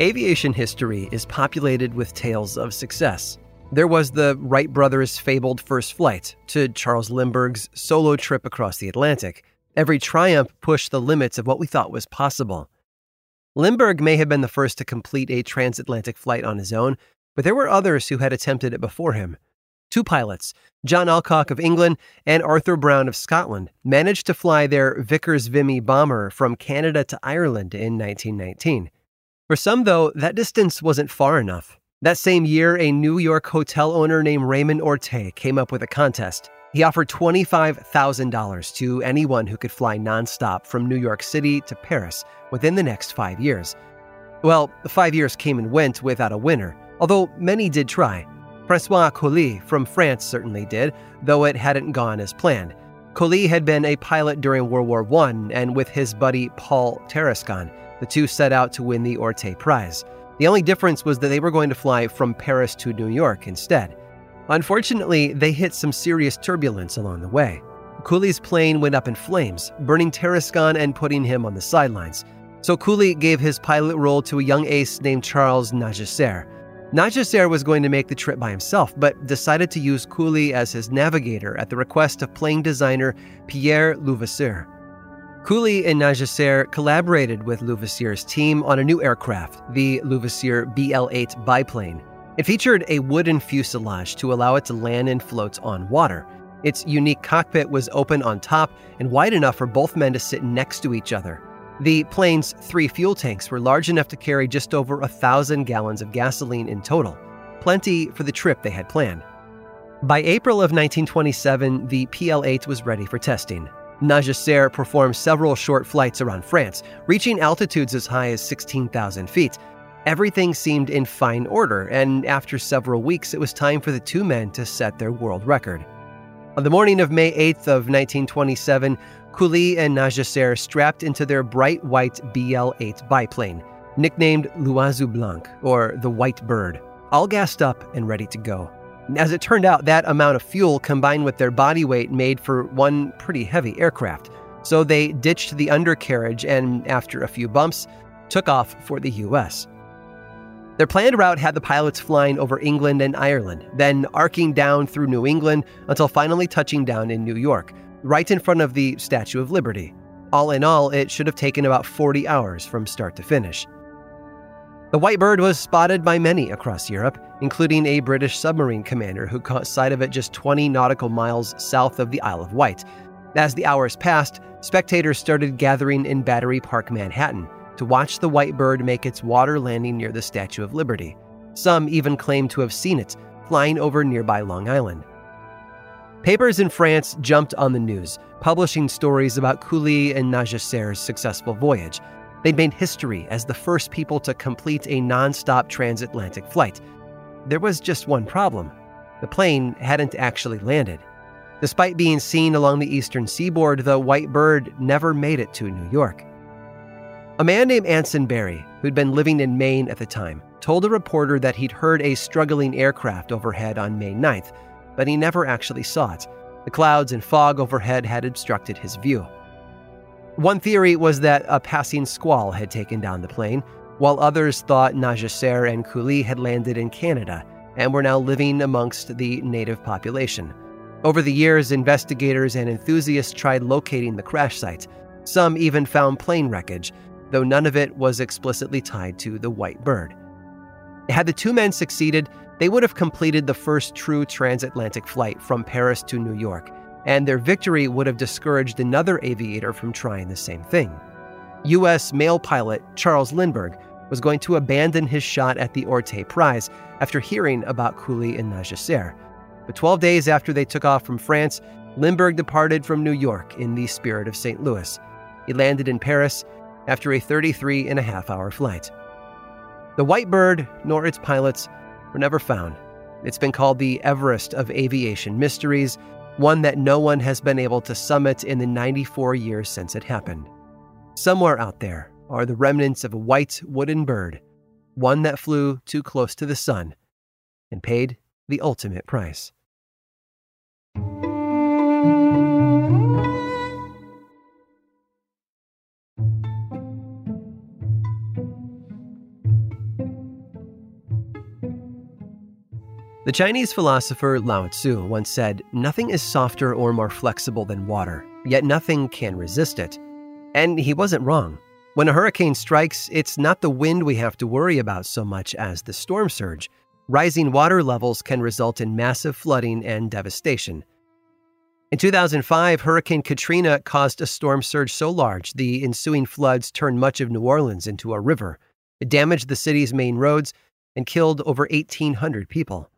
Aviation history is populated with tales of success. There was the Wright brothers' fabled first flight to Charles Lindbergh's solo trip across the Atlantic. Every triumph pushed the limits of what we thought was possible. Lindbergh may have been the first to complete a transatlantic flight on his own, but there were others who had attempted it before him. Two pilots, John Alcock of England and Arthur Brown of Scotland, managed to fly their Vickers Vimy bomber from Canada to Ireland in 1919. For some, though, that distance wasn't far enough. That same year, a New York hotel owner named Raymond Orteig came up with a contest. He offered $25,000 to anyone who could fly nonstop from New York City to Paris within the next five years. Well, the five years came and went without a winner, although many did try. Francois Coli from France certainly did, though it hadn't gone as planned. Coli had been a pilot during World War I, and with his buddy Paul Tarascon, the two set out to win the Orteig Prize. The only difference was that they were going to fly from Paris to New York instead. Unfortunately, they hit some serious turbulence along the way. Cooley's plane went up in flames, burning Tarascon and putting him on the sidelines. So Cooley gave his pilot role to a young ace named Charles Nungesser. Nungesser was going to make the trip by himself, but decided to use Cooley as his navigator at the request of plane designer Pierre Levasseur. Coli and Nungesser collaborated with Levasseurs' team on a new aircraft, the Levasseur PL 8 biplane. It featured a wooden fuselage to allow it to land and float on water. Its unique cockpit was open on top and wide enough for both men to sit next to each other. The plane's three fuel tanks were large enough to carry just over a thousand gallons of gasoline in total, plenty for the trip they had planned. By April of 1927, the PL 8 was ready for testing. Nungesser performed several short flights around France, reaching altitudes as high as 16,000 feet. Everything seemed in fine order, and after several weeks, it was time for the two men to set their world record. On the morning of May 8th of 1927, Coli and Nungesser strapped into their bright white PL-8 biplane, nicknamed L'Oiseau Blanc, or the White Bird, all gassed up and ready to go. As it turned out, that amount of fuel combined with their body weight made for one pretty heavy aircraft. So they ditched the undercarriage and, after a few bumps, took off for the US. Their planned route had the pilots flying over England and Ireland, then arcing down through New England until finally touching down in New York, right in front of the Statue of Liberty. All in all, it should have taken about 40 hours from start to finish. The White Bird was spotted by many across Europe, including a British submarine commander who caught sight of it just 20 nautical miles south of the Isle of Wight. As the hours passed, spectators started gathering in Battery Park, Manhattan, to watch the White Bird make its water landing near the Statue of Liberty. Some even claimed to have seen it flying over nearby Long Island. Papers in France jumped on the news, publishing stories about Coli and Nungesser's successful voyage, They'd made history as the first people to complete a non-stop transatlantic flight. There was just one problem. The plane hadn't actually landed. Despite being seen along the eastern seaboard, the White Bird never made it to New York. A man named Anson Berry, who'd been living in Maine at the time, told a reporter that he'd heard a struggling aircraft overhead on May 9th, but he never actually saw it. The clouds and fog overhead had obstructed his view. One theory was that a passing squall had taken down the plane, while others thought Nungesser and Coli had landed in Canada and were now living amongst the native population. Over the years, investigators and enthusiasts tried locating the crash site. Some even found plane wreckage, though none of it was explicitly tied to the White Bird. Had the two men succeeded, they would have completed the first true transatlantic flight from Paris to New York and their victory would have discouraged another aviator from trying the same thing. U.S. mail pilot Charles Lindbergh was going to abandon his shot at the Orteig Prize after hearing about Coli and Nungesser. But 12 days after they took off from France, Lindbergh departed from New York in the spirit of St. Louis. He landed in Paris after a 33 and a half hour flight. The White Bird, nor its pilots, were never found. It's been called the Everest of aviation mysteries, one that no one has been able to summit in the 94 years since it happened. Somewhere out there are the remnants of a white wooden bird, one that flew too close to the sun and paid the ultimate price. The Chinese philosopher Lao Tzu once said, Nothing is softer or more flexible than water, yet nothing can resist it. And he wasn't wrong. When a hurricane strikes, it's not the wind we have to worry about so much as the storm surge. Rising water levels can result in massive flooding and devastation. In 2005, Hurricane Katrina caused a storm surge so large the ensuing floods turned much of New Orleans into a river. It damaged the city's main roads and killed over 1,800 people.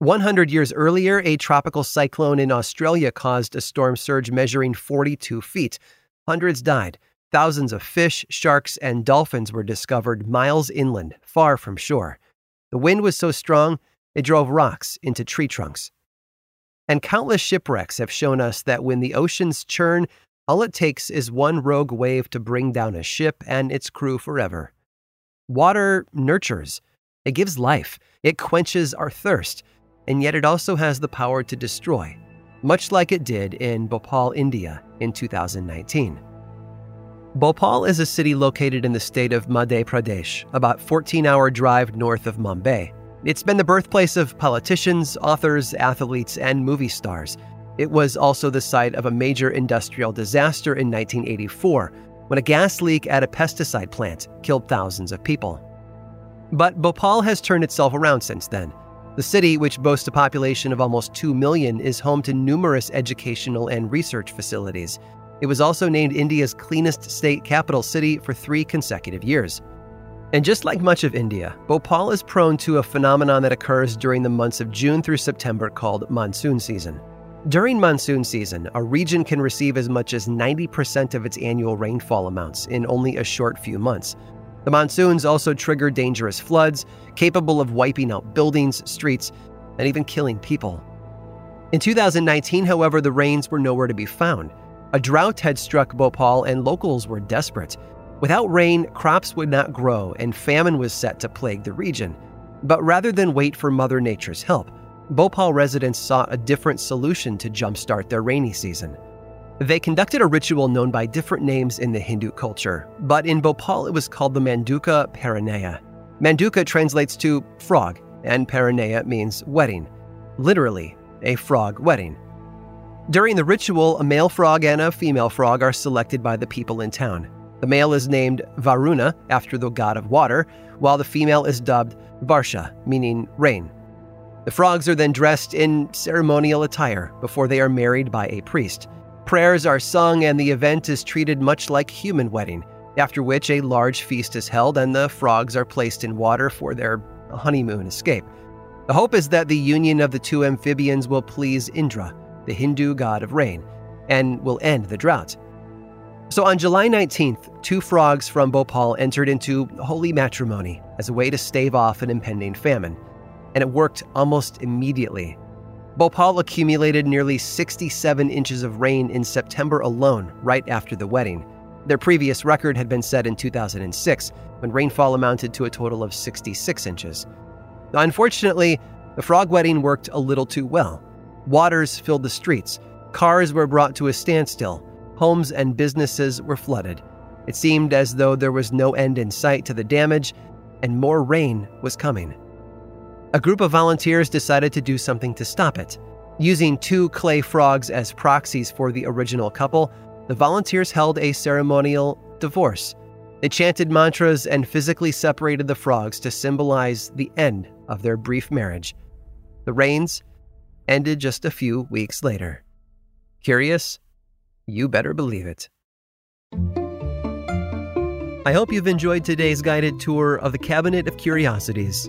100 years earlier, a tropical cyclone in Australia caused a storm surge measuring 42 feet. Hundreds died. Thousands of fish, sharks, and dolphins were discovered miles inland, far from shore. The wind was so strong, it drove rocks into tree trunks. And countless shipwrecks have shown us that when the oceans churn, all it takes is one rogue wave to bring down a ship and its crew forever. Water nurtures, it gives life, it quenches our thirst and yet it also has the power to destroy, much like it did in Bhopal, India in 2019. Bhopal is a city located in the state of Madhya Pradesh, about 14-hour drive north of Mumbai. It's been the birthplace of politicians, authors, athletes, and movie stars. It was also the site of a major industrial disaster in 1984 when a gas leak at a pesticide plant killed thousands of people. But Bhopal has turned itself around since then. The city, which boasts a population of almost 2 million, is home to numerous educational and research facilities. It was also named India's cleanest state capital city for three consecutive years. And just like much of India, Bhopal is prone to a phenomenon that occurs during the months of June through September called monsoon season. During monsoon season, a region can receive as much as 90% of its annual rainfall amounts in only a short few months, the monsoons also trigger dangerous floods, capable of wiping out buildings, streets, and even killing people. In 2019, however, the rains were nowhere to be found. A drought had struck Bhopal, and locals were desperate. Without rain, crops would not grow, and famine was set to plague the region. But rather than wait for Mother Nature's help, Bhopal residents sought a different solution to jumpstart their rainy season. They conducted a ritual known by different names in the Hindu culture, but in Bhopal it was called the Manduka Parinaya. Manduka translates to frog, and Parinaya means wedding, literally, a frog wedding. During the ritual, a male frog and a female frog are selected by the people in town. The male is named Varuna, after the god of water, while the female is dubbed Varsha, meaning rain. The frogs are then dressed in ceremonial attire before they are married by a priest. Prayers are sung, and the event is treated much like human wedding, after which a large feast is held and the frogs are placed in water for their honeymoon escape. The hope is that the union of the two amphibians will please Indra, the Hindu god of rain, and will end the drought. So on July 19th, two frogs from Bhopal entered into holy matrimony as a way to stave off an impending famine, and it worked almost immediately. Bhopal accumulated nearly 67 inches of rain in September alone, right after the wedding. Their previous record had been set in 2006, when rainfall amounted to a total of 66 inches. Unfortunately, the frog wedding worked a little too well. Waters filled the streets, cars were brought to a standstill, homes and businesses were flooded. It seemed as though there was no end in sight to the damage, and more rain was coming a group of volunteers decided to do something to stop it. Using two clay frogs as proxies for the original couple, the volunteers held a ceremonial divorce. They chanted mantras and physically separated the frogs to symbolize the end of their brief marriage. The rains ended just a few weeks later. Curious? You better believe it. I hope you've enjoyed today's guided tour of the Cabinet of Curiosities.